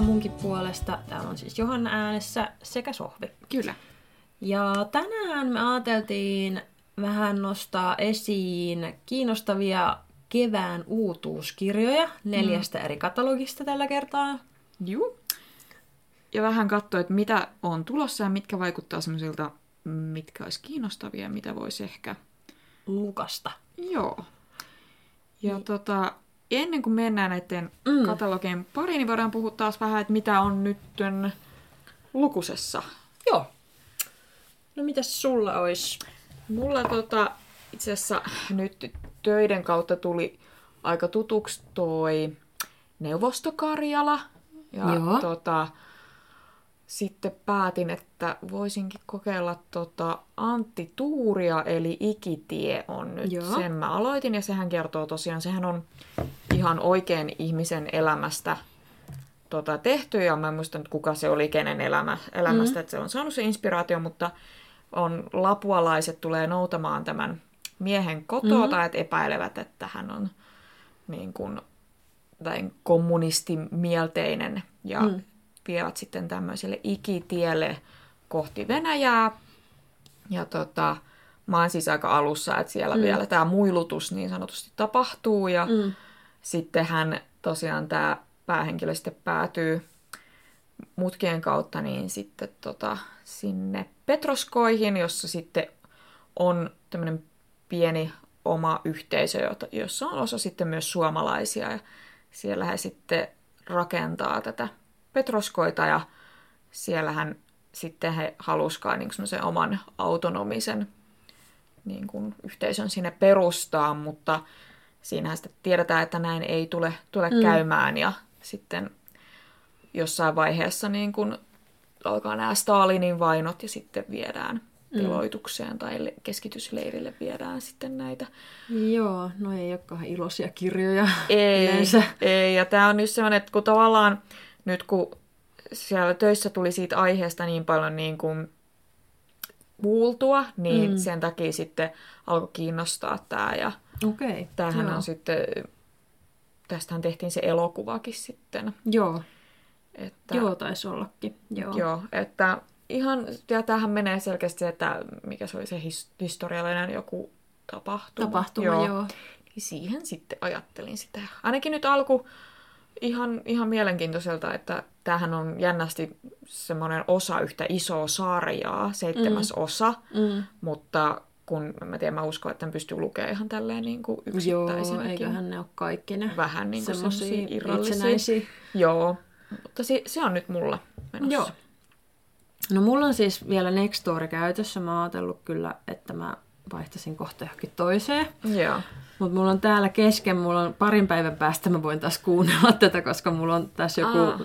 Tervetuloa munkin puolesta. Täällä on siis Johanna äänessä sekä Sohvi. Kyllä. Ja tänään me ajateltiin vähän nostaa esiin kiinnostavia kevään uutuuskirjoja neljästä mm. eri katalogista tällä kertaa. Juu. Ja vähän katsoa, että mitä on tulossa ja mitkä vaikuttaa semmoisilta, mitkä olisi kiinnostavia ja mitä voisi ehkä... Lukasta. Joo. Ja niin. tota, ennen kuin mennään näiden mm. katalogien pariin, niin voidaan puhua taas vähän, että mitä on nyt lukusessa. Joo. No mitäs sulla olisi? Mulla tota, itse asiassa nyt töiden kautta tuli aika tutuksi toi Neuvostokarjala. Ja Joo. Tota, sitten päätin, että voisinkin kokeilla tota Antti Tuuria, eli Ikitie on nyt. Joo. Sen mä aloitin ja sehän kertoo tosiaan, sehän on ihan oikein ihmisen elämästä tota, tehty ja mä en muista kuka se oli, kenen elämä, elämästä, mm. että se on saanut se inspiraatio, mutta on lapualaiset tulee noutamaan tämän miehen kotoa mm. tai että epäilevät, että hän on niin kuin, tai kommunistimielteinen ja mm. vievät sitten tämmöiselle ikitielle kohti Venäjää. Ja tota, mä oon siis aika alussa, että siellä mm. vielä tämä muilutus niin sanotusti tapahtuu ja mm. Sitten hän tosiaan tämä päähenkilö sitten päätyy mutkien kautta niin sitten tota, sinne Petroskoihin, jossa sitten on tämmöinen pieni oma yhteisö, jossa on osa sitten myös suomalaisia. Ja siellä he sitten rakentaa tätä Petroskoita ja siellähän sitten he haluskaan niin semmoisen oman autonomisen niin kuin yhteisön sinne perustaa, mutta siinähän sitten tiedetään, että näin ei tule, tule mm. käymään ja sitten jossain vaiheessa niin kuin alkaa nämä Stalinin vainot ja sitten viedään teloitukseen mm. tai keskitysleirille viedään sitten näitä. Joo, no ei olekaan iloisia kirjoja ei, yleensä. Ei, ja tämä on nyt sellainen, että kun tavallaan nyt kun siellä töissä tuli siitä aiheesta niin paljon niin kuin kuultua, niin mm. sen takia sitten alkoi kiinnostaa tämä. Ja okay, tämähän joo. on sitten, tästähän tehtiin se elokuvakin sitten. Joo. Että, joo, taisi ollakin. Joo. joo, että ihan, ja tämähän menee selkeästi, että mikä se oli se his, historiallinen joku tapahtuma. Tapahtuma, joo. joo. Niin siihen sitten ajattelin sitä. Ainakin nyt alku ihan, ihan mielenkiintoiselta, että tämähän on jännästi semmoinen osa yhtä isoa sarjaa, seitsemäs mm. osa, mm. mutta kun mä tiedän, mä uskon, että hän pystyy lukemaan ihan tälleen niin kuin Joo, eiköhän ne ole kaikki ne Vähän niin kuin semmoisia irrallisia. Joo, mutta se, se on nyt mulla menossa. Joo. No mulla on siis vielä Nextdoor käytössä. Mä oon ajatellut kyllä, että mä vaihtasin kohta johonkin toiseen. Joo. Mutta mulla on täällä kesken, mulla on parin päivän päästä mä voin taas kuunnella tätä, koska mulla on tässä joku Aa.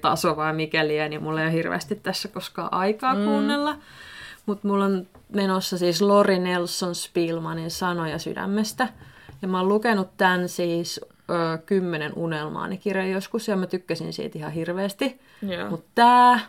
taso vai mikäli, niin mulla ei ole hirveästi tässä koskaan aikaa mm. kuunnella. Mutta mulla on menossa siis Lori Nelson Spielmanin Sanoja sydämestä. Ja mä oon lukenut tämän siis ö, kymmenen unelmaani kirjan joskus, ja mä tykkäsin siitä ihan hirveästi. Yeah. Mutta tää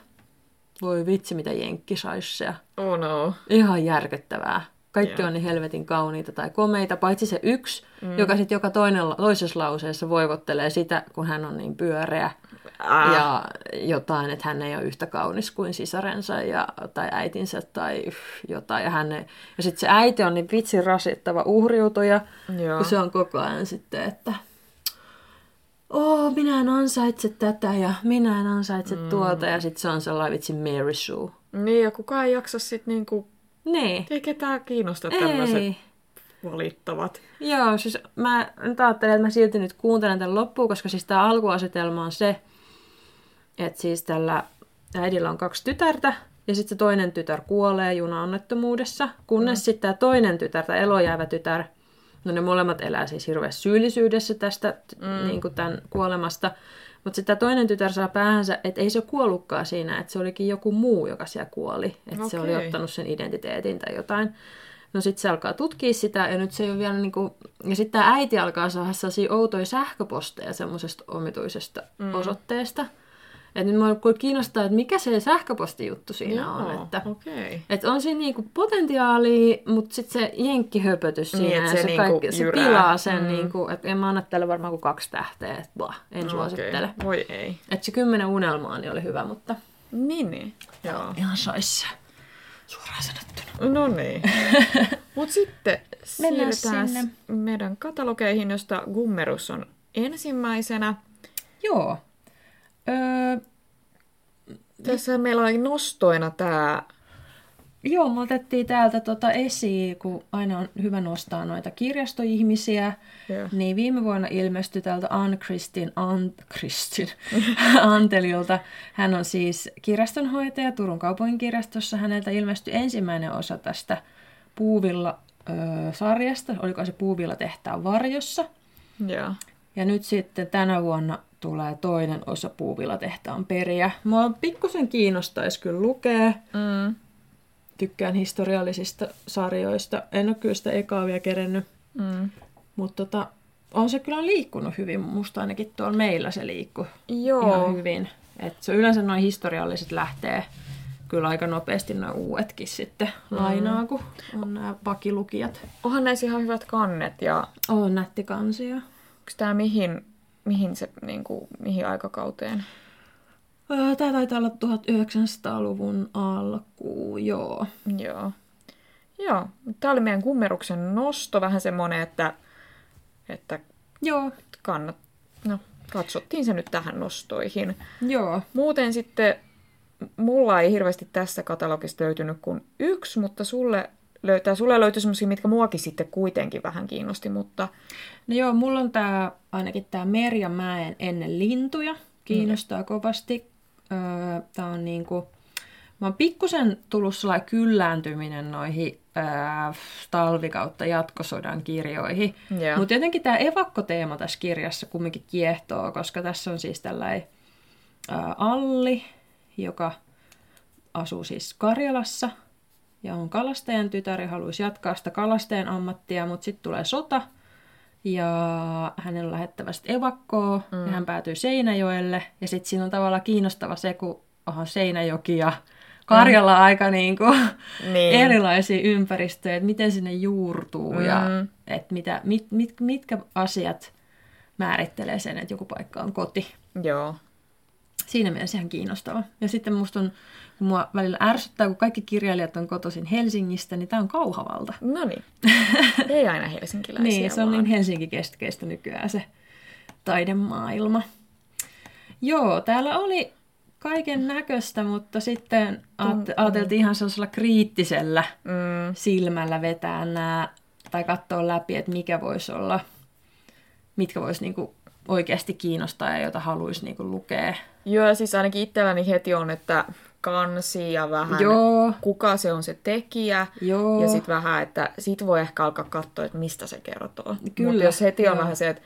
voi vitsi, mitä jenkkisaisseja. Oh no. Ihan järkyttävää. Kaikki yeah. on niin helvetin kauniita tai komeita, paitsi se yksi, mm. joka sitten joka toinen, toisessa lauseessa voivottelee sitä, kun hän on niin pyöreä. Ah. Ja jotain, että hän ei ole yhtä kaunis kuin sisarensa ja, tai äitinsä tai jotain. Ja, hän ei, ja sitten se äiti on niin vitsin rasittava uhriutuja, yeah. kun se on koko ajan sitten, että oh, minä en ansaitse tätä ja minä en ansaitse mm. tuota. Ja sitten se on sellainen vitsi Mary Sue. Niin, ja kukaan ei jaksa sitten niinku... Niin. Ei ketään kiinnosta tämmöiset valittavat. Joo, siis mä nyt ajattelen, että mä silti nyt kuuntelen tämän loppuun, koska siis tämä alkuasetelma on se, että siis tällä äidillä on kaksi tytärtä, ja sitten se toinen tytär kuolee junaonnettomuudessa, kunnes mm. sitten tämä toinen tytär, tämä elojäävä tytär, No ne molemmat elää siis hirveässä syyllisyydessä tästä mm. niin kuin tämän kuolemasta. Mutta sitten toinen tytär saa päähänsä, että ei se kuollutkaan siinä, että se olikin joku muu, joka siellä kuoli. Että okay. se oli ottanut sen identiteetin tai jotain. No sitten se alkaa tutkia sitä ja nyt se ei ole vielä niinku... Ja sitten tämä äiti alkaa saada sellaisia outoja sähköposteja semmoisesta omituisesta mm. osoitteesta. Et nyt mua kiinnostaa, että mikä se sähköpostijuttu siinä Joo, on. Että, okei. että on siinä niinku potentiaalia, mutta sitten se jenkkihöpötys siinä, Niin, että ja se se, niinku kaikki, se jyrää. pilaa sen, Mm. niinku, että en mä anna tälle varmaan kuin kaksi tähteä, että blah, en suosittele. Okei. Voi ei. Että se kymmenen unelmaa niin oli hyvä, mutta Niin, niin. Joo. ihan sais suoraan sanottuna. No niin. Mut sitten siirrytään sinne. meidän katalogeihin, josta Gummerus on ensimmäisenä. Joo. Öö, Tässä meillä oli nostoina tää... Joo, me otettiin täältä tota esiin, kun aina on hyvä nostaa noita kirjastoihmisiä, Joo. niin viime vuonna ilmestyi täältä Ann Kristin, Ann Kristin Antelilta. Hän on siis kirjastonhoitaja Turun kaupungin kirjastossa. Häneltä ilmestyi ensimmäinen osa tästä Puuvilla-sarjasta. Oliko se Puuvilla tehtaan varjossa? Joo. Ja nyt sitten tänä vuonna tulee toinen osa Puuvilla tehtaan periä. Mua pikkusen kiinnostaisi kyllä lukea. Mm. Tykkään historiallisista sarjoista. En ole kyllä sitä ekaa vielä kerennyt. Mm. Mutta tota, on se kyllä liikkunut hyvin. Musta ainakin tuolla meillä se liikkuu Joo. ihan hyvin. Et se yleensä noin historialliset lähtee kyllä aika nopeasti noin uudetkin sitten mm. lainaa, kun on nämä vakilukijat. Onhan näissä ihan hyvät kannet ja On nätti kansia. onko tää mihin, mihin, se, niinku, mihin aikakauteen? Tää taitaa olla 1900-luvun alku, joo. Joo. Joo. Tää oli meidän kummeruksen nosto, vähän semmonen, että, että Joo, kannat, no, katsottiin se nyt tähän nostoihin. joo. Muuten sitten mulla ei hirveästi tässä katalogista löytynyt kuin yksi, mutta sulle löytää, sulle löytyi semmoisia, mitkä muakin sitten kuitenkin vähän kiinnosti, mutta No joo, mulla on tää, ainakin tää Merja Mäen ennen lintuja. Kiinnostaa mm. kovasti. Öö, tää on niinku... Mä oon pikkusen tullut sellainen kyllääntyminen noihin öö, talvikautta jatkosodan kirjoihin. Joo. Mutta jotenkin tämä evakkoteema tässä kirjassa kumminkin kiehtoo, koska tässä on siis tällainen ää, Alli, joka asuu siis Karjalassa ja on kalastajan tytär ja haluaisi jatkaa sitä kalastajan ammattia, mutta sitten tulee sota ja hänen on lähettävä evakkoa mm. ja hän päätyy Seinäjoelle ja sitten siinä on tavallaan kiinnostava se, kun onhan Seinäjoki ja Karjala mm. aika niinku Niin. erilaisia ympäristöjä, että miten sinne juurtuu mm. ja että mitä, mit, mit, mitkä asiat määrittelee sen, että joku paikka on koti. joo. Siinä mielessä ihan kiinnostava. Ja sitten musta on, kun mua välillä ärsyttää, kun kaikki kirjailijat on kotoisin Helsingistä, niin tämä on Kauhavalta. No niin. Ei aina helsinkiläisiä Niin, se on vaan. niin Helsinki-keskeistä nykyään se taidemaailma. Joo, täällä oli kaiken näköistä, mutta sitten aat- ajateltiin ihan sellaisella kriittisellä Mm, silmällä vetää nämä, tai katsoa läpi, että mikä voisi olla, mitkä voisi niinku oikeasti kiinnostaa ja jota haluaisi niinku lukea. joo, siis ainakin itselläni heti on, että kansi ja vähän Joo, kuka se on se tekijä. joo. Ja sitten vähän, että sit voi ehkä alkaa katsoa, että mistä se kertoo. Kyllä, Mutta jos heti on joo. vähän se, että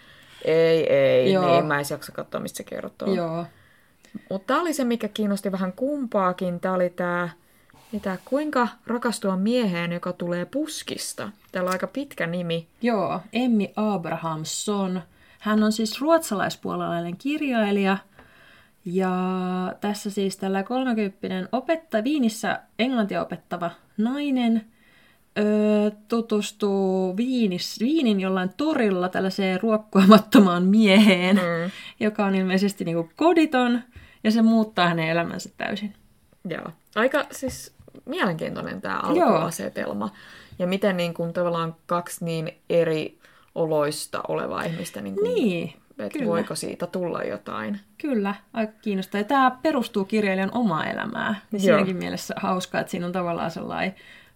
ei, ei, Joo. niin mä en jaksa katsoa, mistä se kertoo. Joo. Mutta tämä oli se, mikä kiinnosti vähän kumpaakin. Tämä oli tämä, mitä, kuinka rakastua mieheen, joka tulee puskista. Täällä on aika pitkä nimi. Joo, Emmi Abrahamsson. Hän on siis ruotsalaispuolalainen kirjailija. Ja tässä siis tällä 30 opetta, Viinissä englantia opettava nainen öö, tutustuu Viinis, Viinin jollain torilla tällaiseen ruokkuamattomaan mieheen, Mm. joka on ilmeisesti niinku koditon, ja se muuttaa hänen elämänsä täysin. Joo. Aika siis mielenkiintoinen tämä alkuasetelma. Ja miten niin kuin, tavallaan kaksi niin eri oloista olevaa ihmistä, niin kuin, Niin, että kyllä. voiko siitä tulla jotain. Kyllä, aika kiinnostaa. Ja tämä perustuu kirjailijan omaa elämää. Niin siinäkin mielessä hauskaa, että siinä on tavallaan sellainen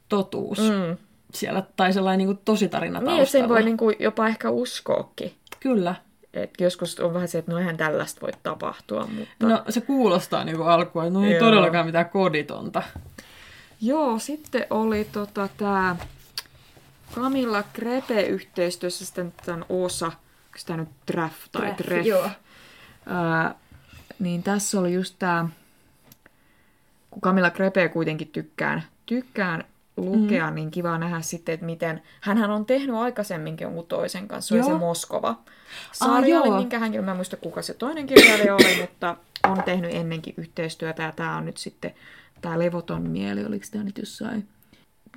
totuus Mm. siellä, tai sellainen niin kuin tositarina Niin, taustalla. sen voi niin kuin, jopa ehkä uskoakin. Kyllä. Et joskus on vähän se, että no eihän tällaista voi tapahtua, mutta... No se kuulostaa niin kuin alkuun, että no ei Joo. todellakaan mitään koditonta. Joo, sitten oli tota, tämä Camilla Krepe yhteistyössä sitten tämän osa, onko tämä nyt Treff tai Treff, Treff? joo. Ää, niin tässä oli just tämä, kun Camilla Krepe kuitenkin tykkään, tykkään lukea, mm. niin kiva nähdä sitten, että miten... Hänhän on tehnyt aikaisemminkin jonkun toisen kanssa, se oli se Joo. Moskova. Sarja oli, joo. minkä hänkin, mä en muista kuka se toinen kirjailija oli, mutta on tehnyt ennenkin yhteistyötä ja tämä on nyt sitten tämä levoton mieli, oliko tämä nyt jossain,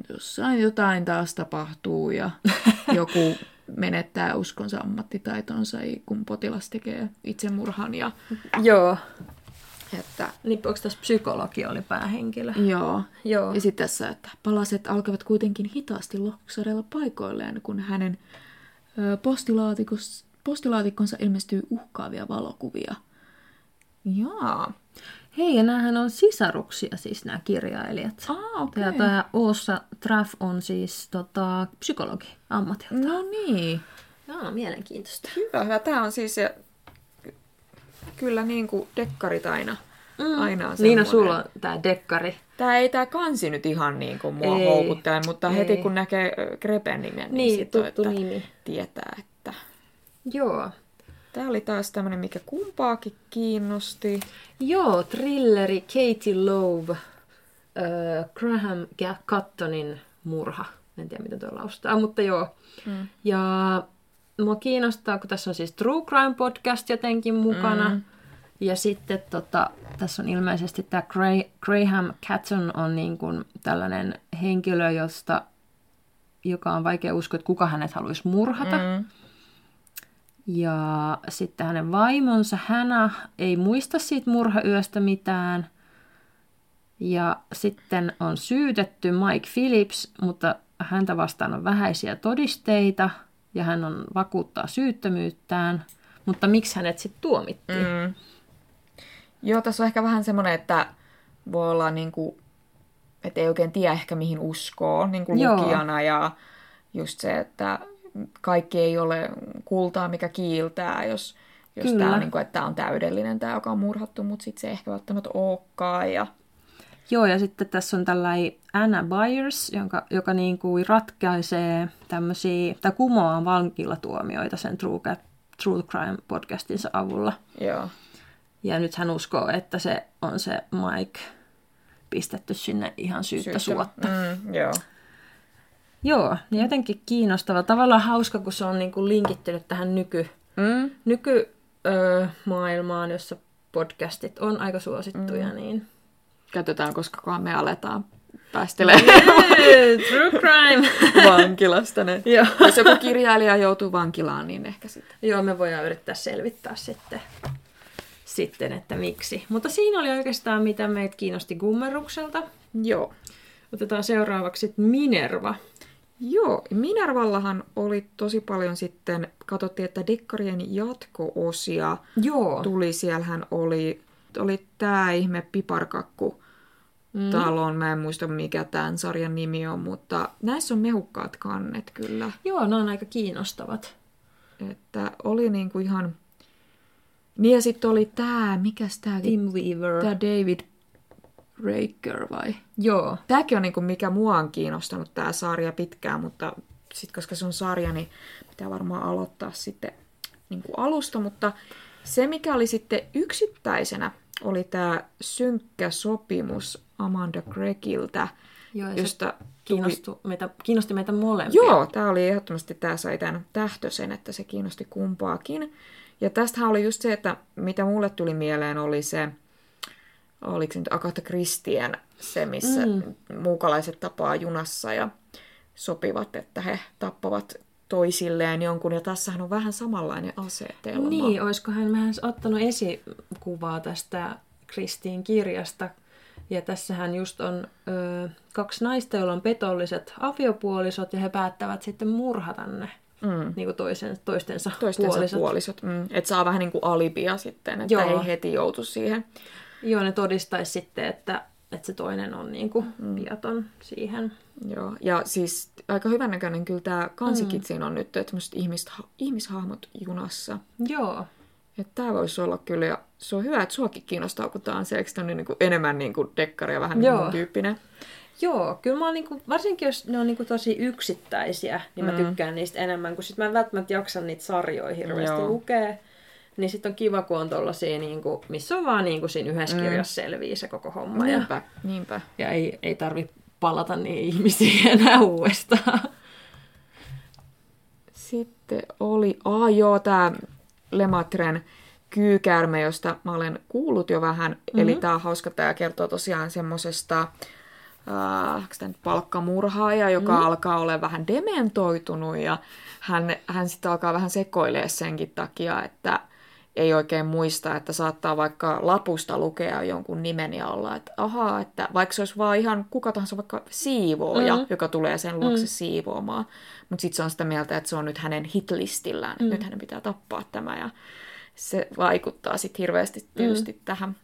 jossain jotain taas tapahtuu ja joku menettää uskonsa ammattitaitonsa, kun potilas tekee itsemurhan. Ja, Joo. että, Niin onko tässä psykologi oli päähenkilö? joo. Joo. Ja sitten tässä, että palaset alkavat kuitenkin hitaasti loksarella paikoilleen, kun hänen postilaatikkonsa ilmestyy uhkaavia valokuvia. Jaa. Hei, ja näähän on sisaruksia siis nämä kirjailijat. Ah, okei. Ja tämä Oossa Traff on siis tota, psykologi ammatilta. No niin. Joo, mielenkiintoista. Hyvä, hyvä. Tämä on siis se, kyllä niin kuin dekkarit aina. Mm. aina on Niina, sulla on tämä dekkari. Tämä ei tämä kansi nyt ihan niin kuin mua Ei. houkuttele, mutta Ei. heti kun näkee Grepen nimen, niin, Niin, sit on, tuttu että nimi. tietää, että Joo. Tämä oli taas tämmöinen, mikä kumpaakin kiinnosti. Joo, trilleri Katie Love, äh, Graham Cuttonin murha. En tiedä, miten tuo lausutaan, mutta joo. Mm. Ja mua kiinnostaa, kun tässä on siis True Crime Podcast jotenkin mukana. Mm. Ja sitten tota, tässä on ilmeisesti tämä Gra- Graham Catton on niin kuin tällainen henkilö, josta, joka on vaikea uskoa, että kuka hänet haluaisi murhata. Mm. Ja sitten hänen vaimonsa Hänä ei muista siitä murhayöstä mitään. Ja sitten on syytetty Mike Phillips, mutta häntä vastaan on vähäisiä todisteita ja hän on vakuuttaa syyttömyyttään. Mutta miksi hänet sitten tuomittiin? Mm. Joo, tässä on ehkä vähän semmoinen, että voi olla niin kuin, että ei oikein tiedä ehkä mihin uskoo niin kuin Joo. lukijana ja just se, että kaikki ei ole kultaa, mikä kiiltää, jos, jos Kyllä. tämä on, niin kuin, että tämä on täydellinen, tämä, joka on murhattu, mutta sitten se ei ehkä välttämättä olekaan. Ja... Joo, ja sitten tässä on tällainen Anna Byers, jonka, joka niin kuin ratkaisee tämmöisiä, tai kumoaa vankilatuomioita sen True, True Crime podcastinsa avulla. Joo. Ja nyt hän uskoo, että se on se Mike pistetty sinne ihan syyttä Syyttä. suotta. Mm, joo. Joo, niin jotenkin kiinnostava. Tavallaan hauska, kun se on niin kuin linkittynyt tähän nyky, Mm. nykymaailmaan, jossa podcastit on aika suosittuja. Mm. Niin. Katsotaan, koska me aletaan päästelemään True crime! vankilasta. Ne. Joo. Jos joku kirjailija joutuu vankilaan, niin ehkä sitten. Joo, me voidaan yrittää selvittää sitten, sitten, että miksi. Mutta siinä oli oikeastaan mitä meitä kiinnosti Gummerukselta. Joo. Otetaan seuraavaksi Minerva. Joo, Minervallahan oli tosi paljon sitten, katsottiin, että dekkarien jatko-osia Joo. tuli. Siellähän oli, oli tämä ihme piparkakku talon. Mä en muista, mikä tämän sarjan nimi on, mutta näissä on mehukkaat kannet kyllä. Joo, ne on aika kiinnostavat. Että oli niinku ihan... Niin ja sitten oli tämä, mikäs tää, Tim Weaver. tämä David Raker vai? Joo. Tämäkin on niinku, mikä mua on kiinnostanut tämä sarja pitkään, mutta sitten koska se on sarja, niin pitää varmaan aloittaa sitten niinku alusta. Mutta se, mikä oli sitten yksittäisenä, oli tämä synkkä sopimus Amanda Gregiltä, Joo, ja josta tuli... kiinnosti meitä, kiinnosti meitä molempia. Joo, tämä oli ehdottomasti, tämä sai tämän tähtösen, että se kiinnosti kumpaakin. Ja tästähän oli just se, että mitä mulle tuli mieleen oli se, oliko se nyt Agatha Christien se, missä mm. muukalaiset tapaa junassa ja sopivat, että he tappavat toisilleen jonkun. Ja tässähän on vähän samanlainen asetelma. Niin, olisiko hän vähän ottanut esikuvaa tästä Kristiin kirjasta. Ja tässähän just on ö, kaksi naista, joilla on petolliset aviopuolisot, ja he päättävät sitten murhata ne Mm. niin kuin toisen, toistensa, Toistensa puolisot. puolisot. Mm. Että saa vähän niin kuin alibia sitten, että Joo. ei heti joutu siihen. Joo, ne todistaisi sitten, että, että se toinen on niin kuin mm. viaton siihen. Joo, ja siis aika hyvän näköinen kyllä tämä kansikin mm. siinä on nyt, että ihmist, ihmishahmot junassa. Joo. Että tämä voisi olla kyllä, ja se on hyvä, että suakin kiinnostaa, kun tämä on se, eikö on niin kuin enemmän niin kuin dekkari ja vähän niin Joo. mun tyyppinen. Joo, kyllä mä oon niinku, varsinkin jos ne on niinku tosi yksittäisiä, niin mä Mm. tykkään niistä enemmän, kun sit mä en välttämättä jaksa niitä sarjoja hirveästi Joo. lukea. Niin sit on kiva, kun on tollasia, niinku, missä on vaan niinku siinä yhdessä Mm. kirjassa selvii se koko homma. Ja, Niinpä, niinpä. ja ei, ei tarvi palata niihin ihmisiin enää uudestaan. Sitten oli, ah joo, tämä Lematren Kyykäärme, josta mä olen kuullut jo vähän. Mm-hmm. Eli tää on hauska, tää kertoo tosiaan semmosesta äh, palkkamurhaaja, joka mm-hmm. alkaa olla vähän dementoitunut ja hän, hän sitten alkaa vähän sekoilee senkin takia, että ei oikein muista, että saattaa vaikka lapusta lukea jonkun nimen ja olla, että ahaa, että vaikka se olisi vaan ihan kuka tahansa vaikka siivooja, mm. joka tulee sen luokse mm. siivoamaan, mutta sitten se on sitä mieltä, että se on nyt hänen hitlistillään, että mm. nyt hänen pitää tappaa tämä ja se vaikuttaa sitten hirveästi tietysti mm. tähän,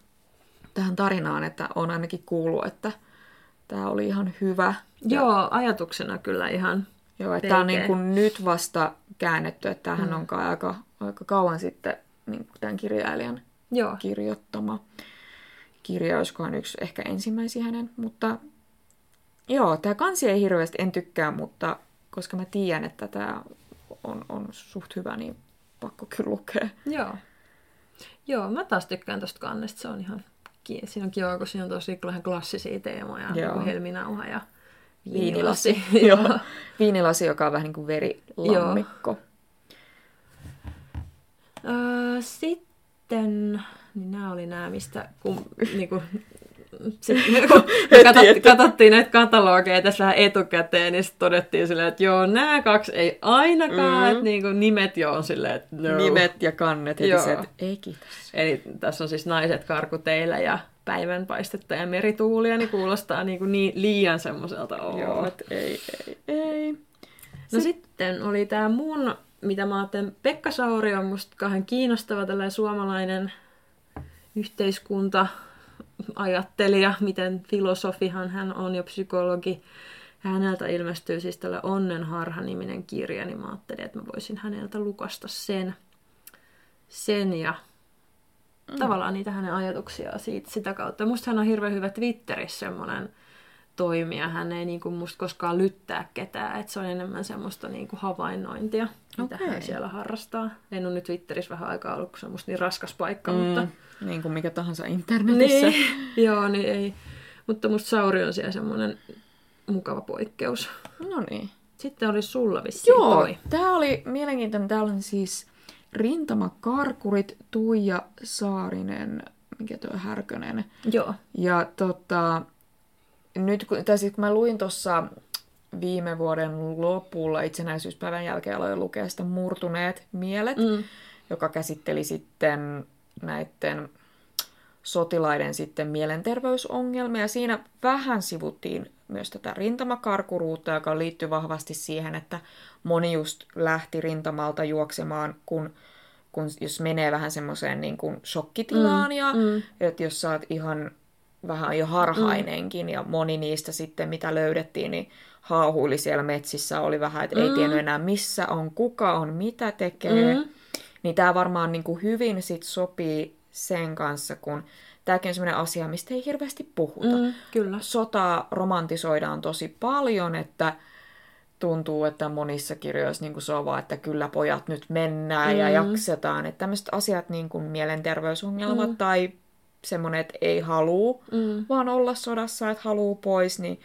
tähän tarinaan, että on ainakin kuullut, että tämä oli ihan hyvä. Ja... Joo, ajatuksena kyllä ihan Joo, että tämä on niin kuin nyt vasta käännetty, että tämähän mm. on aika, aika kauan sitten niin tämän kirjailijan Joo. kirjoittama kirja, olisikohan yksi ehkä ensimmäisiä hänen, mutta joo, tämä kansi ei hirveästi, en tykkää, mutta koska mä tiedän, että tämä on, on suht hyvä, niin pakko kyllä lukea. Joo. Joo, mä taas tykkään tästä kannesta, se on ihan, siinä on kiva, kun siinä on tosi klassisia teemoja, Joo. niin verinilasi. ja viinilasi. Joo. viinilasi, joka on vähän niin kuin verilammikko. Joo. Öö, sitten, niin nämä oli nämä, mistä kun, niinku, sitten, kun katsottiin, katsottiin näitä katalogeja tässä vähän etukäteen, niin sitten todettiin silleen, että joo, nämä kaksi ei ainakaan, mm. että niinku nimet jo on silleen, että no. Nimet ja kannet heti se, että ei kiitos. Eli tässä on siis naiset karkuteillä ja päivänpaistetta ja merituulia, niin kuulostaa niinku niin liian semmoiselta. Joo, että ei, ei, ei. No sitten oli tämä mun mitä mä ajattelen, Pekka Sauri on musta kauhean kiinnostava tällainen suomalainen yhteiskunta, ajattelija, miten filosofihan hän on ja psykologi. Häneltä ilmestyy siis tällä Onnenharha-niminen kirja, niin mä ajattelin, että mä voisin häneltä lukasta sen, sen ja mm. tavallaan niitä hänen ajatuksia siitä, sitä kautta. Musta hän on hirveän hyvä Twitterissä semmoinen toimia. Hän ei niin kuin musta koskaan lyttää ketään, että se on enemmän semmoista niin kuin havainnointia, mitä okay. hän siellä harrastaa. En ole nyt Twitterissä vähän aikaa ollut, kun se on musta niin raskas paikka, mm, mutta... Niin kuin mikä tahansa internetissä. Niin, joo, niin ei. Mutta musta Sauri on siellä semmoinen mukava poikkeus. No niin. Sitten oli sulla vissiin Joo, toi. tää oli mielenkiintoinen. Täällä on siis rintamakarkurit, Tuija Saarinen, mikä tuo Härkönen. Joo. Ja tota, nyt kun, tai siis kun mä luin tuossa viime vuoden lopulla itsenäisyyspäivän jälkeen aloin lukea sitä Murtuneet mielet, mm. joka käsitteli sitten näiden sotilaiden sitten mielenterveysongelmia. Siinä vähän sivuttiin myös tätä rintamakarkuruutta, joka liittyy vahvasti siihen, että moni just lähti rintamalta juoksemaan, kun, kun jos menee vähän semmoiseen niin kuin shokkitilaan mm, ja mm. että jos sä oot ihan vähän jo harhainenkin, mm. ja moni niistä sitten, mitä löydettiin, niin haahuili siellä metsissä, oli vähän, että mm. ei tiennyt enää missä on, kuka on, mitä tekee. Mm. Niin tämä varmaan niin kuin hyvin sit sopii sen kanssa, kun tämäkin on sellainen asia, mistä ei hirveästi puhuta. Mm, kyllä. Sotaa romantisoidaan tosi paljon, että tuntuu, että monissa kirjoissa niin kuin se on vaan, että kyllä pojat nyt mennään mm. ja jaksetaan. Että tämmöiset asiat, niin kuin mielenterveysongelmat mm. tai semmoinen, että ei halua mm. vaan olla sodassa, että haluaa pois, niin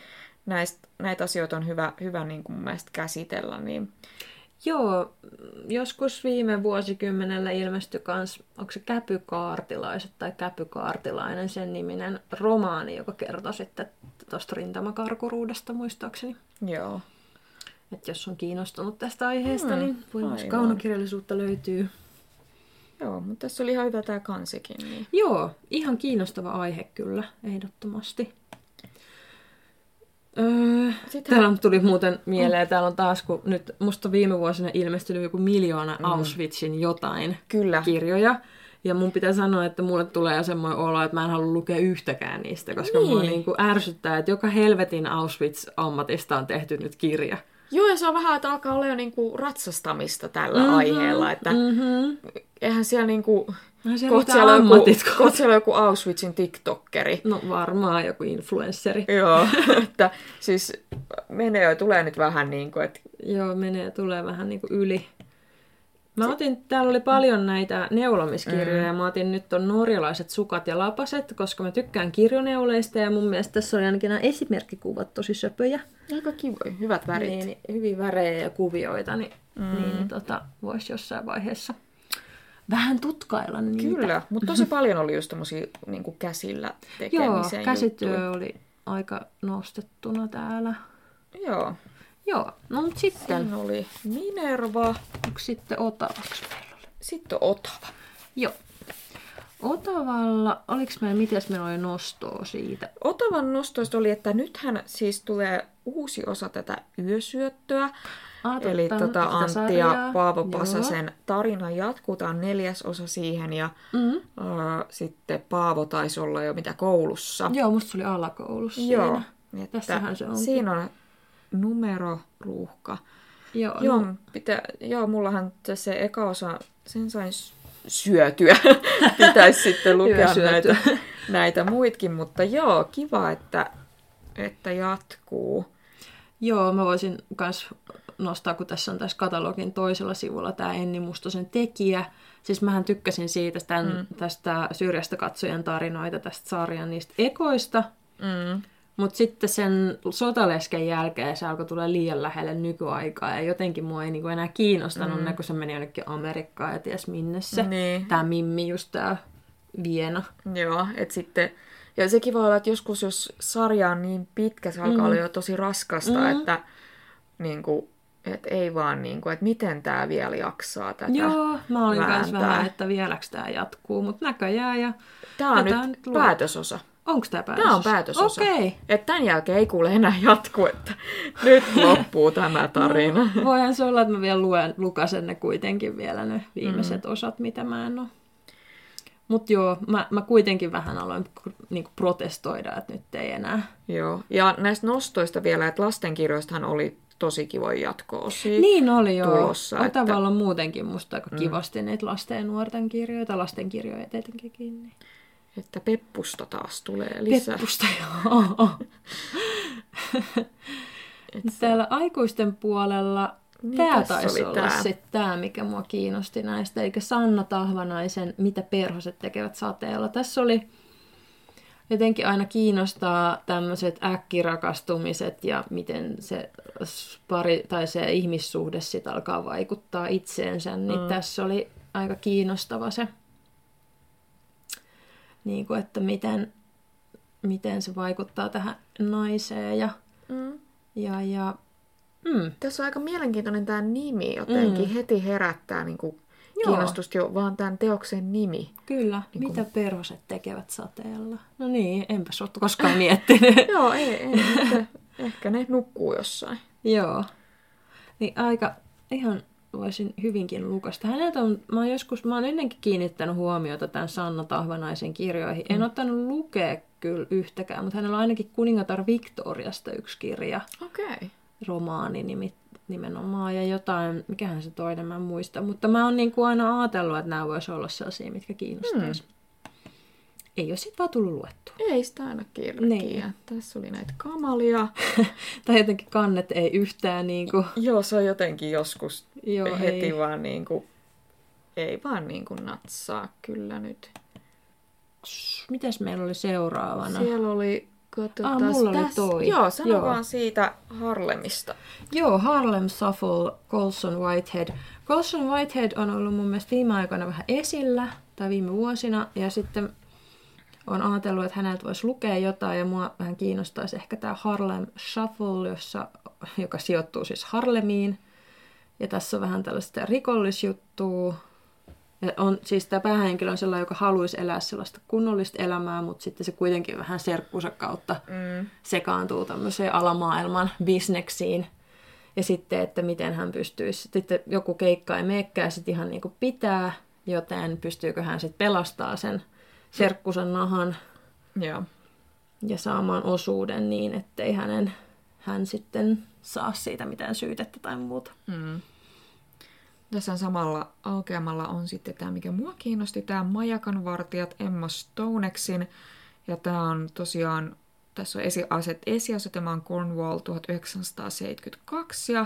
näistä, näitä asioita on hyvä, hyvä niin kuin mun mielestä käsitellä. Niin... Joo, joskus viime vuosikymmenellä ilmestyi kans, onko se Käpykaartilaiset tai Käpykaartilainen sen niminen romaani, joka kertoo sitten tuosta rintamakarkuruudesta muistaakseni. Joo. Et jos on kiinnostunut tästä aiheesta, hmm, niin voi myös kaunokirjallisuutta löytyy. Joo, mutta tässä oli ihan hyvä tämä kansikin. Niin. Joo, ihan kiinnostava aihe kyllä, ehdottomasti. Öö, täällä tuli muuten mieleen, oh. täällä on taas, kun nyt musta viime vuosina ilmestynyt joku miljoona mm. Auschwitzin jotain Kyllä. kirjoja. Ja mun pitää sanoa, että mulle tulee semmoinen olo, että mä en halua lukea yhtäkään niistä, koska niin. mua niin kuin ärsyttää, että joka helvetin Auschwitz-ammatista on tehty nyt kirja. Joo, ja se on vähän, että alkaa olla jo niinku ratsastamista tällä mm-hmm, aiheella, että mm-hmm. eihän siellä niinku... No siellä kohta siellä, joku, kohta siellä joku Auschwitzin TikTokkeri. No varmaan joku influensseri. Joo, että siis menee ja tulee nyt vähän niin kuin, että... Joo, menee ja tulee vähän niin kuin yli. Mä otin, täällä oli paljon näitä neulomiskirjoja mm. ja mä otin nyt on norjalaiset sukat ja lapaset, koska mä tykkään kirjoneuleista ja mun mielestä tässä oli ainakin nämä esimerkkikuvat tosi söpöjä. Aika kivoja, hyvät värit. Niin, niin hyvin värejä ja kuvioita, niin, mm. niin, tota, voisi jossain vaiheessa vähän tutkailla niitä. Kyllä, mutta tosi paljon oli just tämmöisiä niin käsillä tekemisen Joo, käsityö juttuja. oli aika nostettuna täällä. Joo. Joo, no mutta sitten... Siinä oli Minerva. Onko sitten Otavaksi meillä oli? Sitten Otava. Joo. Otavalla, oliko meillä, mitäs meillä oli nostoa siitä? Otavan nostoista oli, että nythän siis tulee uusi osa tätä yösyöttöä. Ah, Eli tota, Antti ja Paavo Pasasen Joo. tarina jatkuu. Tämä on neljäs osa siihen ja mm-hmm. uh, sitten Paavo taisi olla jo mitä koulussa. Joo, musta se oli alakoulussa Joo, siinä. Tässähän se on. Siinä on numeroruuhka. Joo, joo, no. pitä, joo, mullahan se eka osa, sen sain syötyä. Pitäisi sitten lukea näitä, näitä muitkin, mutta joo, kiva, että, että jatkuu. Joo, mä voisin myös nostaa, kun tässä on tässä katalogin toisella sivulla tämä Enni Mustosen tekijä. Siis mähän tykkäsin siitä tämän, mm. tästä syrjästä katsojan tarinoita tästä sarjan niistä ekoista. Mm. Mutta sitten sen sotalesken jälkeen se alkoi tulla liian lähelle nykyaikaa ja jotenkin mua ei niinku enää kiinnostanut mm. ne, kun se meni jonnekin Amerikkaan ja ties minne se. Niin. Tämä Mimmi, just tämä Viena. Joo, että sitten... Ja sekin voi olla, että joskus jos sarja on niin pitkä, se alkaa mm. olla jo tosi raskasta, mm. että niin kuin, et ei vaan niin kuin, että miten tämä vielä jaksaa tätä Joo, mä olin myös vähän, että vieläks tämä jatkuu, mutta näköjään. Ja tämä on nyt päätösosa. Onko tämä päätös? Tämä on päätösosa. Okei. Okay. Että tämän jälkeen ei kuule enää jatku, että nyt loppuu tämä tarina. No, voihan se olla, että mä vielä luen, lukasen ne kuitenkin vielä ne viimeiset mm. osat, mitä mä en ole. Mutta joo, mä, mä kuitenkin vähän aloin niinku protestoida, että nyt ei enää. Joo, ja näistä nostoista vielä, että lastenkirjoistahan oli tosi kivoja jatko-osia Niin oli joo. Tulossa, että... muutenkin musta aika mm. kivasti niitä lasten ja nuorten kirjoja, lastenkirjoja tietenkin. Niin että Peppusta taas tulee lisää. Peppusta, joo. Täällä aikuisten puolella niin, tämä taisi olla tämä. se tämä, mikä mua kiinnosti näistä, eikä Sanna Tahvanaisen Mitä perhoset tekevät sateella. Tässä oli jotenkin aina kiinnostaa tämmöiset äkkirakastumiset ja miten se pari tai se ihmissuhde sitten alkaa vaikuttaa itseensä, niin mm. tässä oli aika kiinnostava se niin kuin, että miten, miten se vaikuttaa tähän naiseen. Ja, mm. ja, ja, mm. Tässä on aika mielenkiintoinen tämä nimi, jotenkin mm. heti herättää niin kuin kiinnostusta jo vaan tämän teoksen nimi. Kyllä, niin kuin... mitä perhoset tekevät sateella. No niin, enpä ole koskaan miettinyt. Joo, ei, ei ehkä, ehkä ne nukkuu jossain. Joo. Niin aika ihan voisin hyvinkin lukasta. Häneltä on, mä oon joskus, mä oon ennenkin kiinnittänyt huomiota tämän Sanna Tahvanaisen kirjoihin. En mm. ottanut lukea kyllä yhtäkään, mutta hänellä on ainakin kuningatar Victoriasta yksi kirja. Okei. Okay. Romaani nimi, nimenomaan ja jotain, mikähän se toinen mä en muista. Mutta mä oon niin kuin aina ajatellut, että nämä voisi olla sellaisia, mitkä kiinnostaisi. Mm ei ole sitten vaan tullut luettu. Ei sitä aina kirkkiä. Niin. Tässä oli näitä kamalia. tai jotenkin kannet ei yhtään niin kuin... Joo, se on jotenkin joskus Joo, heti ei. vaan niin kuin... Ei vaan niin kuin natsaa kyllä nyt. Mitäs meillä oli seuraavana? Siellä oli ah, mulla oli toi. Joo, sano Joo. vaan siitä Harlemista. Joo, Harlem Shuffle, Colson Whitehead. Colson Whitehead on ollut mun mielestä viime aikoina vähän esillä, tai viime vuosina, ja sitten on ajatellut, että häneltä voisi lukea jotain ja mua vähän kiinnostaisi ehkä tämä Harlem Shuffle, jossa, joka sijoittuu siis Harlemiin. Ja tässä on vähän tällaista rikollisjuttua. Ja on, siis tämä päähenkilö on sellainen, joka haluaisi elää sellaista kunnollista elämää, mutta sitten se kuitenkin vähän serkkunsa kautta mm. sekaantuu tämmöiseen alamaailman bisneksiin. Ja sitten, että miten hän pystyisi, sitten joku keikka ei meekään sitten ihan niin kuin pitää, joten pystyykö hän sitten pelastaa sen serkkusen nahan Joo. ja saamaan osuuden niin, ettei hänen, hän sitten saa siitä mitään syytettä tai muuta. Mm. Tässä samalla aukeamalla on sitten tämä, mikä mua kiinnosti, tämä Majakan vartijat Emma Stonexin. Ja tämä on tosiaan, tässä on esiaset, esiasetema on Cornwall 1972 ja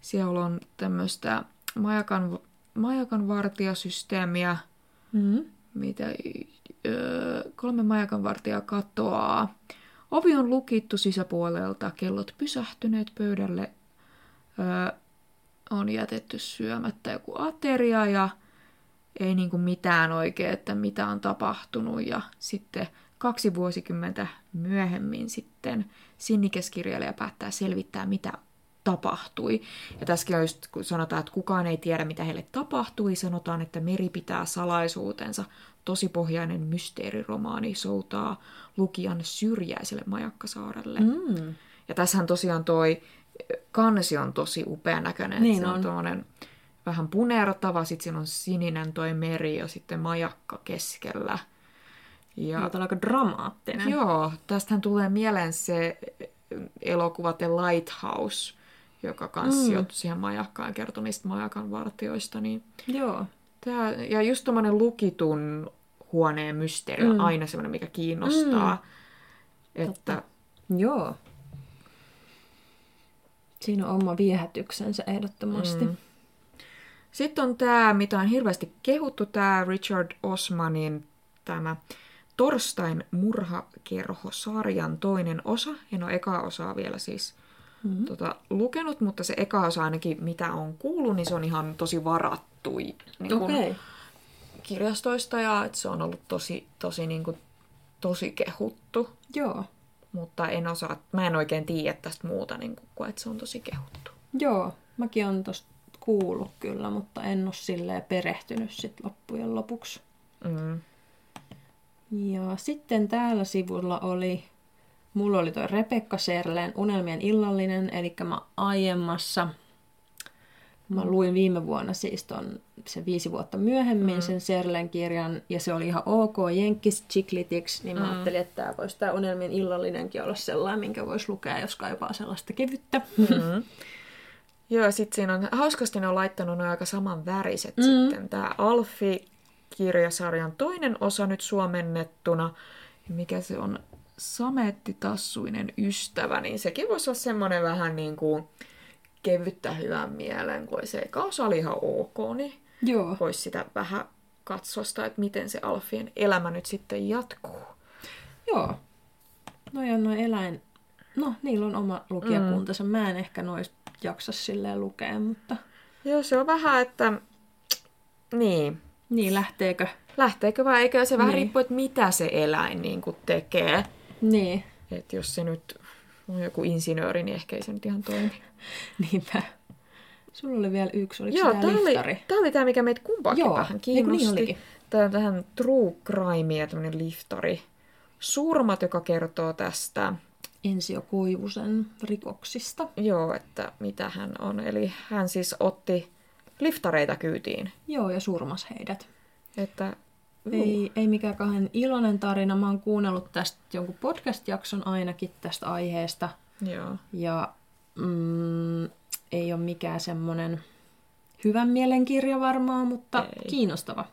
siellä on tämmöistä Majakan, Majakan vartijasysteemiä, mm-hmm. Mitä kolme majakanvartijaa katoaa. Ovi on lukittu sisäpuolelta, kellot pysähtyneet pöydälle. Ö, on jätetty syömättä joku ateria ja ei niin kuin mitään oikein, että mitä on tapahtunut. Ja sitten kaksi vuosikymmentä myöhemmin sitten sinnikeskirjailija päättää selvittää, mitä tapahtui. Ja tässäkin on just, kun sanotaan, että kukaan ei tiedä, mitä heille tapahtui, sanotaan, että meri pitää salaisuutensa. Tosipohjainen mysteeriromaani soutaa lukijan syrjäiselle majakkasaarelle. Mm. Ja tässähän tosiaan toi kansi on tosi upea näköinen. Niin se on. on vähän punertava, sitten siinä on sininen toi meri ja sitten majakka keskellä. Ja, ja on aika dramaattinen. Joo, tästähän tulee mieleen se elokuva The Lighthouse, joka kanssa mm. sijoittui siihen majakkaan kertoi niistä majakan vartioista. Niin Joo. Tää, ja just tommonen lukitun huoneen mysteeri on mm. aina semmoinen, mikä kiinnostaa. Mm. Että... Totta. Joo. Siinä on oma viehätyksensä ehdottomasti. Mm. Sitten on tämä, mitä on hirveästi kehuttu, tämä Richard Osmanin tämä Torstain murhakerho-sarjan toinen osa. En ole ekaa osaa vielä siis mm-hmm. tota, lukenut, mutta se eka osa ainakin, mitä on kuullut, niin se on ihan tosi varattu niin okay. kirjastoista ja että se on ollut tosi, tosi, niin kuin, tosi kehuttu. Joo. Mutta en osaa, mä en oikein tiedä tästä muuta, niin kuin, että se on tosi kehuttu. Joo, mäkin on tosta kuullut kyllä, mutta en ole silleen perehtynyt sit loppujen lopuksi. Mm. Ja sitten täällä sivulla oli, mulla oli toi Rebekka Serleen Unelmien illallinen, eli mä aiemmassa, mä luin viime vuonna siis ton, se viisi vuotta myöhemmin mm. sen Serlen kirjan, ja se oli ihan ok Jenkkis Chiklitiksi, niin mä mm. ajattelin, että tämä voisi tämä Unelmien illallinenkin olla sellainen, minkä voisi lukea, jos kaipaa sellaista kevyttä. Mm. Joo, sitten siinä on, hauskasti ne on laittanut ne aika saman väriset mm. sitten. Tämä Alfi kirjasarjan toinen osa nyt suomennettuna. Mikä se on? Samettitassuinen ystävä, niin sekin voisi olla semmoinen vähän niin kuin kevyttä hyvän mielen, kun se eka osa oli ihan ok, niin Joo. voisi sitä vähän katsosta, että miten se Alfien elämä nyt sitten jatkuu. Joo. No ja noin eläin, no niillä on oma lukijakuntansa. Mm. Mä en ehkä noista jaksa silleen lukea, mutta... Joo, se on vähän, että... Niin, niin, lähteekö? Lähteekö vai eikö se vähän niin. riippuu, että mitä se eläin niin kuin tekee. Niin. Että jos se nyt on joku insinööri, niin ehkä ei se nyt ihan toimi. Niinpä. Sulla oli vielä yksi, oliko Joo, tämä liftari? Oli, tämä oli tämä, mikä meitä kumpaakin Joo, vähän niin kiinnosti. Niin tämä on tähän true crime ja tämmöinen liftari. Surmat, joka kertoo tästä Ensio Koivusen rikoksista. Joo, että mitä hän on. Eli hän siis otti liftareita kyytiin. Joo, ja surmas heidät. Että, uh. ei, ei mikään kahden iloinen tarina. Mä oon kuunnellut tästä jonkun podcast-jakson ainakin tästä aiheesta. Joo. Ja mm, ei ole mikään semmoinen hyvän mielenkirja varmaan, mutta ei. kiinnostava.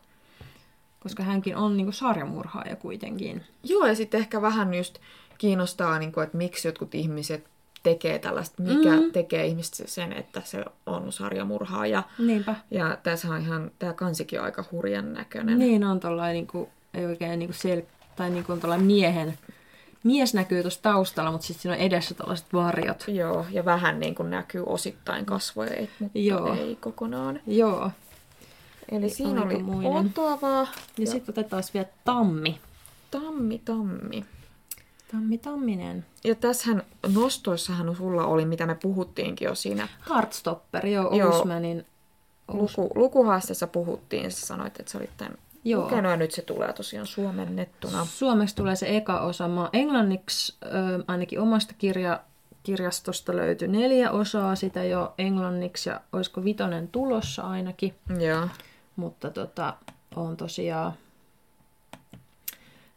Koska hänkin on niin sarjamurhaaja kuitenkin. Joo, ja sitten ehkä vähän just kiinnostaa, niin kuin, että miksi jotkut ihmiset tekee tällaista, mikä mm. tekee ihmistä sen, että se on sarjamurhaaja. Niinpä. Ja tässä on ihan, tämä kansikin on aika hurjan näköinen. Niin on tollain niinku, ei oikein niinku sel, tai niinku on miehen, mies näkyy tuossa taustalla, mutta sitten siinä on edessä tällaiset varjot. Joo, ja vähän niin kuin näkyy osittain kasvoja, mutta Joo. ei kokonaan. Joo. Eli siinä oli Otava. Ja, ja sitten otetaan vielä Tammi. Tammi, Tammi. Tammi Tamminen. Ja tässähän nostoissahan sulla oli, mitä me puhuttiinkin jo siinä. Heartstopper, joo, joo. Ousmanin. Luku, lukuhaasteessa puhuttiin, sä sanoit, että sä olit tämän Joo. lukenut ja nyt se tulee tosiaan suomennettuna. Suomeksi tulee se eka osa. Mä englanniksi äh, ainakin omasta kirja, kirjastosta löytyi neljä osaa sitä jo englanniksi ja olisiko vitonen tulossa ainakin. Joo. Mutta tota, on tosiaan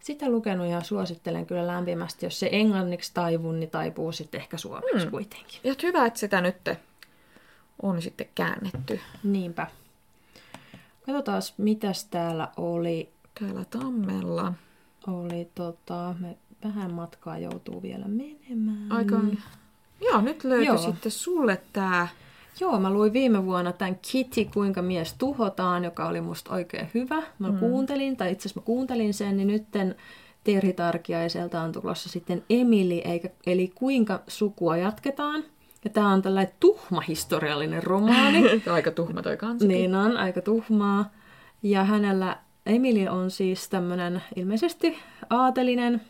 sitä lukenut ja suosittelen kyllä lämpimästi. Jos se englanniksi taipuu, niin taipuu sitten ehkä suomeksi hmm. kuitenkin. Ja hyvä, että sitä nyt on sitten käännetty. Niinpä. Katsotaan, mitäs täällä oli. Täällä Tammella. Oli tota, me vähän matkaa joutuu vielä menemään. Aika. Joo, nyt löytyi Joo. sitten sulle tämä Joo, mä luin viime vuonna tämän Kitty, kuinka mies tuhotaan, joka oli musta oikein hyvä. Mä mm. kuuntelin, tai itse asiassa mä kuuntelin sen, niin nytten Terhi Tarkiaiselta on tulossa sitten Emili, eikä, eli kuinka sukua jatketaan. Ja tämä on tällainen tuhma historiallinen romaani. aika tuhma toi kanssa. Niin on, aika tuhmaa. Ja hänellä, Emily on siis tämmöinen ilmeisesti aatelinen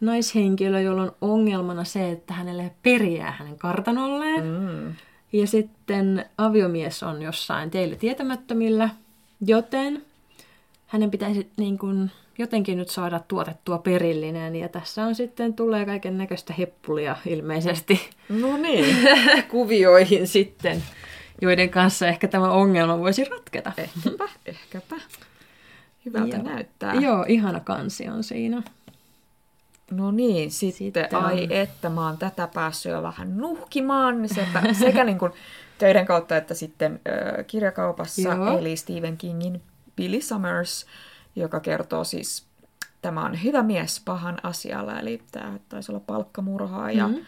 naishenkilö, jolla on ongelmana se, että hänelle periää hänen kartanolleen. Mm. Ja sitten aviomies on jossain teille tietämättömillä, joten hänen pitäisi niin kuin jotenkin nyt saada tuotettua perillinen. Ja tässä on sitten tulee kaiken näköistä heppulia ilmeisesti no niin. kuvioihin sitten, joiden kanssa ehkä tämä ongelma voisi ratketa. Ehkäpä, ehkäpä. Hyvältä Joo. näyttää. Joo, ihana kansi on siinä. No niin, sitten, Sitten ai on- että mä oon tätä päässyt jo vähän nuhkimaan, niin sepä, sekä niin kuin töiden kautta että sitten ö, kirjakaupassa, Joo. eli Stephen Kingin Billy Summers, joka kertoo siis, tämä on hyvä mies pahan asialla, eli tämä taisi olla palkkamurhaaja, Mhm. mm-hmm.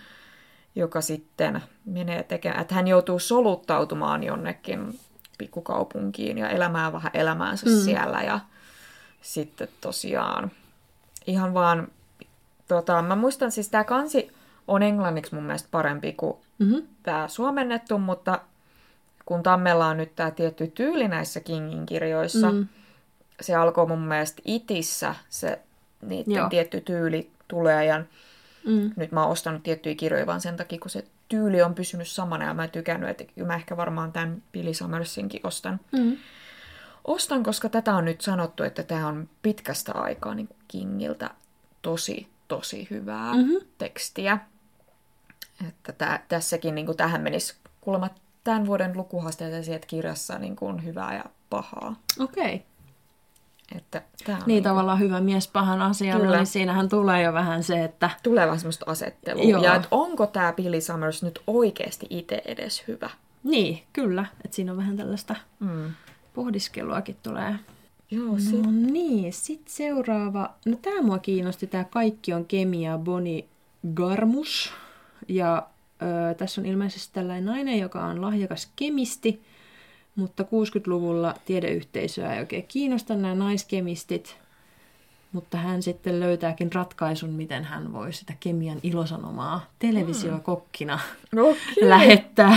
joka sitten menee tekemään, että hän joutuu soluttautumaan jonnekin pikkukaupunkiin ja elämään vähän elämäänsä mm. siellä ja sitten tosiaan ihan vaan, tota, mä muistan siis tämä kansi on englanniksi mun mielestä parempi kuin Mm-hmm. tämä suomennettu, mutta kun Tammella on nyt tämä tietty tyyli näissä Kingin kirjoissa, mm. se alkoi mun mielestä itissä se niiden Joo. Tietty tyyli tulee ja Mm. nyt mä oon ostanut tiettyjä kirjoja vaan sen takia, kun se tyyli on pysynyt samana ja mä tykännyt, että mä ehkä varmaan tämän Billy Summersinkin ostan. Mm. Ostan, koska tätä on nyt sanottu, että tämä on pitkästä aikaa niin Kingiltä tosi, tosi hyvää Mhm. mm-hmm. tekstiä. Että tää, tässäkin niin kuin tähän menisi kuulemma tämän vuoden lukuhaasteet sieltä kirjassa niin kuin hyvää ja pahaa. Okei. Okay. Että tää on Niin niin tavallaan hyvä mies pahan asialla, Kyllä. niin siinähän tulee jo vähän se, että tulee vähän semmoista asettelua. Joo. Ja että onko tämä Billy Summers nyt oikeasti itse edes hyvä? niin, kyllä, että siinä on vähän tällaista Mm. pohdiskeluakin tulee. Joo, sit, No niin, sitten seuraava. No tämä mua kiinnosti, tämä Kaikki on kemia Boni Garmus. Ja ö, tässä on ilmeisesti tällainen nainen, joka on lahjakas kemisti, mutta 60-luvulla tiedeyhteisöä ei oikein kiinnosta nämä naiskemistit. Mutta hän sitten löytääkin ratkaisun, miten hän voi sitä kemian ilosanomaa televisiokokkina Okei. lähettää.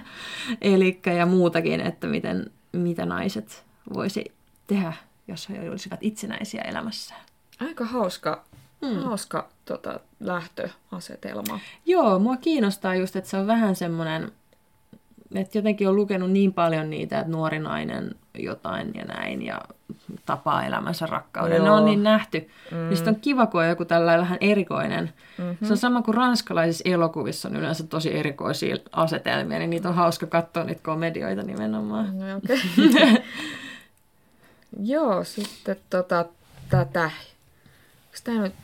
Elikkä ja muutakin, että miten, mitä naiset voisi tehdä, jos he olisivat itsenäisiä elämässään. Aika hauska, mm. hauska tota, lähtöasetelma. Joo, mua kiinnostaa just, että se on vähän semmoinen, että jotenkin on lukenut niin paljon niitä, että nuori nainen jotain ja näin ja tapaa elämänsä rakkauden. Joo. Ne on niin nähty. Mm. Sit on kiva, kun on joku tällainen vähän erikoinen. Mm-hmm. Se on sama kuin ranskalaisissa elokuvissa on yleensä tosi erikoisia asetelmia, niin niitä on hauska katsoa niitä komedioita nimenomaan. No. Okay. Joo, sitten tota, tätä... Tää nyt...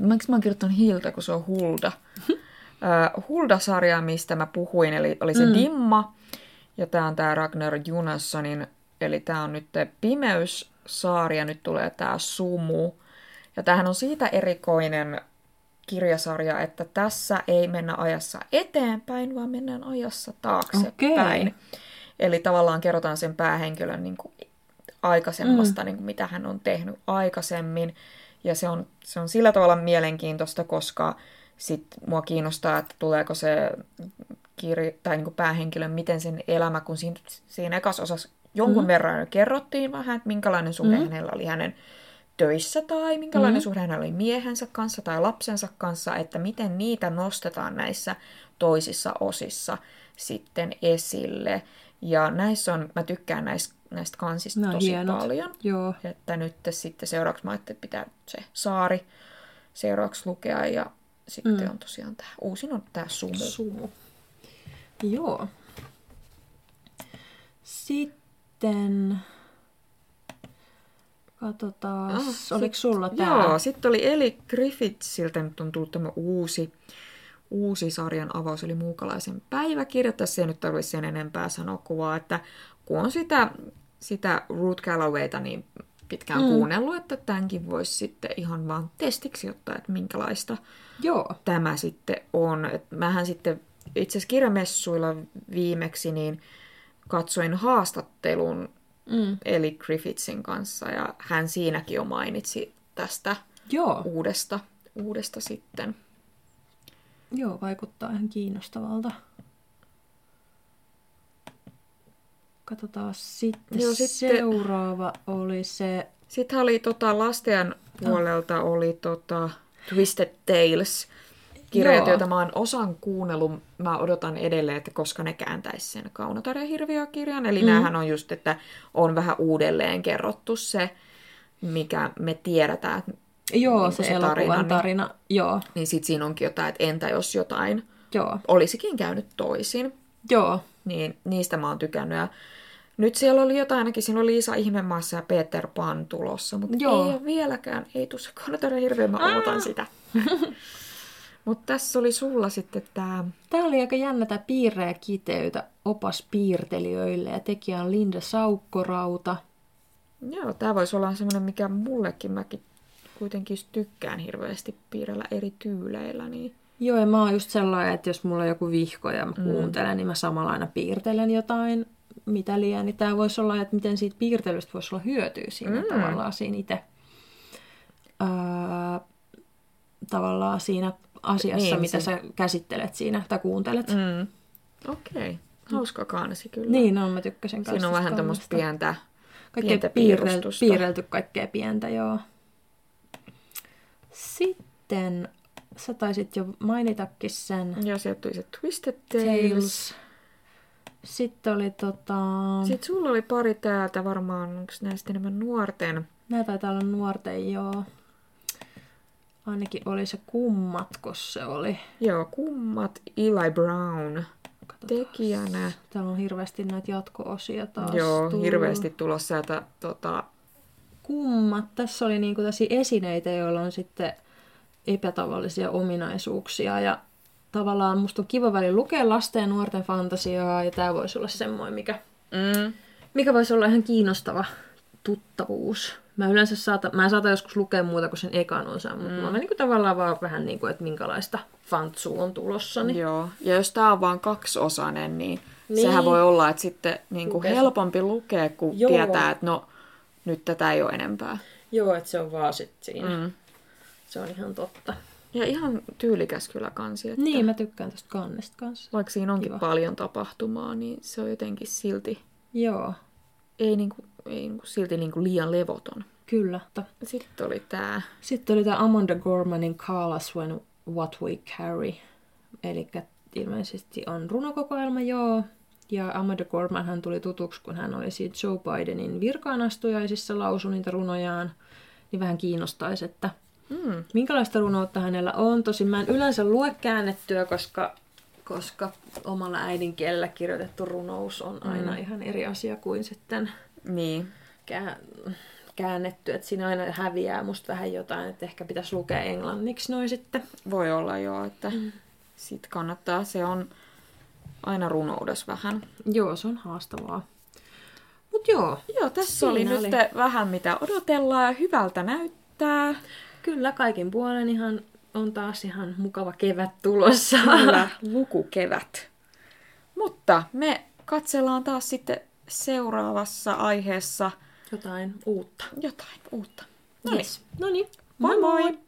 Miksi mä oon kirjoittanut Hilda, kun se on Hulda? uh, Hulda-sarja, mistä mä puhuin, eli oli se mm. Dimma. Ja tää on tää Ragnar Jonassonin, eli tää on nyt Pimeys-saari, ja nyt tulee tää Sumu. Ja tämähän on siitä erikoinen kirjasarja, että tässä ei mennä ajassa eteenpäin, vaan mennään ajassa taaksepäin. Okei. Eli tavallaan kerrotaan sen päähenkilön niin kuin aikaisemmasta, mm. niin kuin mitä hän on tehnyt aikaisemmin. Ja se on, se on sillä tavalla mielenkiintoista, koska sit mua kiinnostaa, että tuleeko se kirja, tai niin kuin päähenkilön, miten sen elämä, kun siinä, siinä ekassa osassa jonkun mm. verran jo kerrottiin vähän, että minkälainen suhde mm. hänellä oli hänen töissä tai minkälainen mm. suhde hänellä oli miehensä kanssa tai lapsensa kanssa, että miten niitä nostetaan näissä toisissa osissa sitten esille. Ja näissä on, mä tykkään näistä, näistä kansista No, tosi hienot. paljon. Joo. Että nyt sitten seuraavaksi mä ajattelin, että pitää se saari seuraavaksi lukea ja sitten mm. on tosiaan tämä, uusin on tämä sumu. Sumu. Joo. Sitten... Katsotaan, Ah, oliko sulla tää? Joo, sitten oli Eli Griffithsiltä nyt on tullut tämä uusi, uusi sarjan avaus, eli muukalaisen päiväkirja. Tässä ei nyt tarvitse sen enempää sanoa kuvaa, että kun on sitä, sitä Ruth Gallowayta niin pitkään mm. kuunnellut, että tämänkin voisi sitten ihan vaan testiksi ottaa, että minkälaista Joo. tämä sitten on. Et mähän sitten itse asiassa kirjamessuilla viimeksi niin katsoin haastattelun Mm. eli Griffithsin kanssa ja hän siinäkin jo mainitsi tästä Joo. uudesta, uudesta sitten. Joo, vaikuttaa ihan kiinnostavalta. Katsotaan sitten. Joo, sitten seuraava oli se... Sitten oli tota, lasten puolelta oli tota, Twisted Tales kirjat, joita mä oon osan kuunnellut. Mä odotan edelleen, että koska ne kääntäisi sen Kaunotarja-hirviökirjan. Eli mm. näähän on just, että on vähän uudelleen kerrottu se, mikä me tiedetään. Joo, niin se, se tarina, niin, tarina. Joo. Niin sit siinä onkin jotain, että entä jos jotain Joo. olisikin käynyt toisin. Joo. Niin niistä mä oon tykännyt. Ja nyt siellä oli jotain, ainakin siinä oli Liisa Ihmemaassa ja Peter Pan tulossa, mutta Joo. ei ole vieläkään, ei tuossa Kaunotarja hirveä, mä odotan sitä. Mutta tässä oli sulla sitten tämä... Tämä oli aika jännä tämä piirre ja kiteytä opas piirtelijöille ja tekijä on Linda Saukkorauta. Joo, tämä voisi olla semmoinen, mikä mullekin mäkin kuitenkin tykkään hirveästi piirrellä eri tyyleillä. Niin... Joo, ja mä oon just sellainen, että jos mulla on joku vihko ja mä mm. kuuntelen, mm. niin mä samalla aina piirtelen jotain, mitä liian. Niin tämä voisi olla, että miten siitä piirtelystä voisi olla hyötyä siinä mm. tavallaan siinä itse. Öö, tavallaan siinä asiassa, niin, mitä se... sä käsittelet siinä tai kuuntelet. Mm. Okei. Okay. Hauska kansi kyllä. Niin on, mä tykkäsin kanssa. Siinä on vähän tämmöistä pientä, pientä piirrelty, piirrelty kaikkea pientä, joo. Sitten sä taisit jo mainitakin sen. Ja sieltä tuli se Twisted Tales. Tales. Sitten oli tota... Sitten sulla oli pari täältä varmaan, onko näistä enemmän nuorten? Nämä taitaa olla nuorten, joo. Ainakin oli se kummat, kun se oli. Joo, kummat, Eli Brown Katsotaan. tekijänä. Täällä on hirveästi näitä jatko-osia taas Joo, tullut. hirveästi tulossa sieltä tota... Kummat. Tässä oli niinku esineitä, joilla on sitten epätavallisia ominaisuuksia ja tavallaan musta on kiva väli lukea lasten ja nuorten fantasiaa ja tämä voisi olla semmoinen, mikä, mm. mikä voisi olla ihan kiinnostava tuttavuus. Mä yleensä saata, mä saatan joskus lukea muuta kuin sen ekan osan, mutta mm. mä niin kuin tavallaan vaan vähän niin kuin, että minkälaista fantsua on tulossa. Niin... Joo, ja jos tää on vaan kaksiosainen, niin, niin. sehän voi olla, että sitten niin kuin helpompi lukea, kun Joo. tietää, että no nyt tätä ei ole enempää. Joo, että se on vaan sitten siinä. Mm. Se on ihan totta. Ja ihan tyylikäs kyllä kansi. Että niin, mä tykkään tästä kannesta kanssa. Vaikka siinä onkin Kiva. paljon tapahtumaa, niin se on jotenkin silti... Joo. Ei niinku ei niin kuin, silti niin kuin liian levoton. Kyllä. Sitten oli tämä... Sitten oli tämä Amanda Gormanin Call Us When What We Carry. Eli ilmeisesti on runokokoelma, joo. Ja Amanda Gorman hän tuli tutuksi, kun hän oli siitä Joe Bidenin virkaanastujaisissa lausu niitä runojaan. Niin vähän kiinnostaisi, että mm. minkälaista runoutta hänellä on. Tosin mä en yleensä lue käännettyä, koska koska omalla äidinkielellä kirjoitettu runous on aina mm. ihan eri asia kuin sitten niin. Kää- käännetty, että siinä aina häviää musta vähän jotain, että ehkä pitäisi lukea englanniksi noin sitten. Voi olla joo, että mm. sit kannattaa, se on aina runoudessa vähän. Joo, se on haastavaa. Mut joo. Joo, tässä oli, oli nyt vähän mitä odotellaan ja hyvältä näyttää. Kyllä, kaikin puolen ihan on taas ihan mukava kevät tulossa. Kyllä, lukukevät. Mutta me katsellaan taas sitten seuraavassa aiheessa jotain uutta. Jotain uutta. No yes. No niin. Moi moi! moi.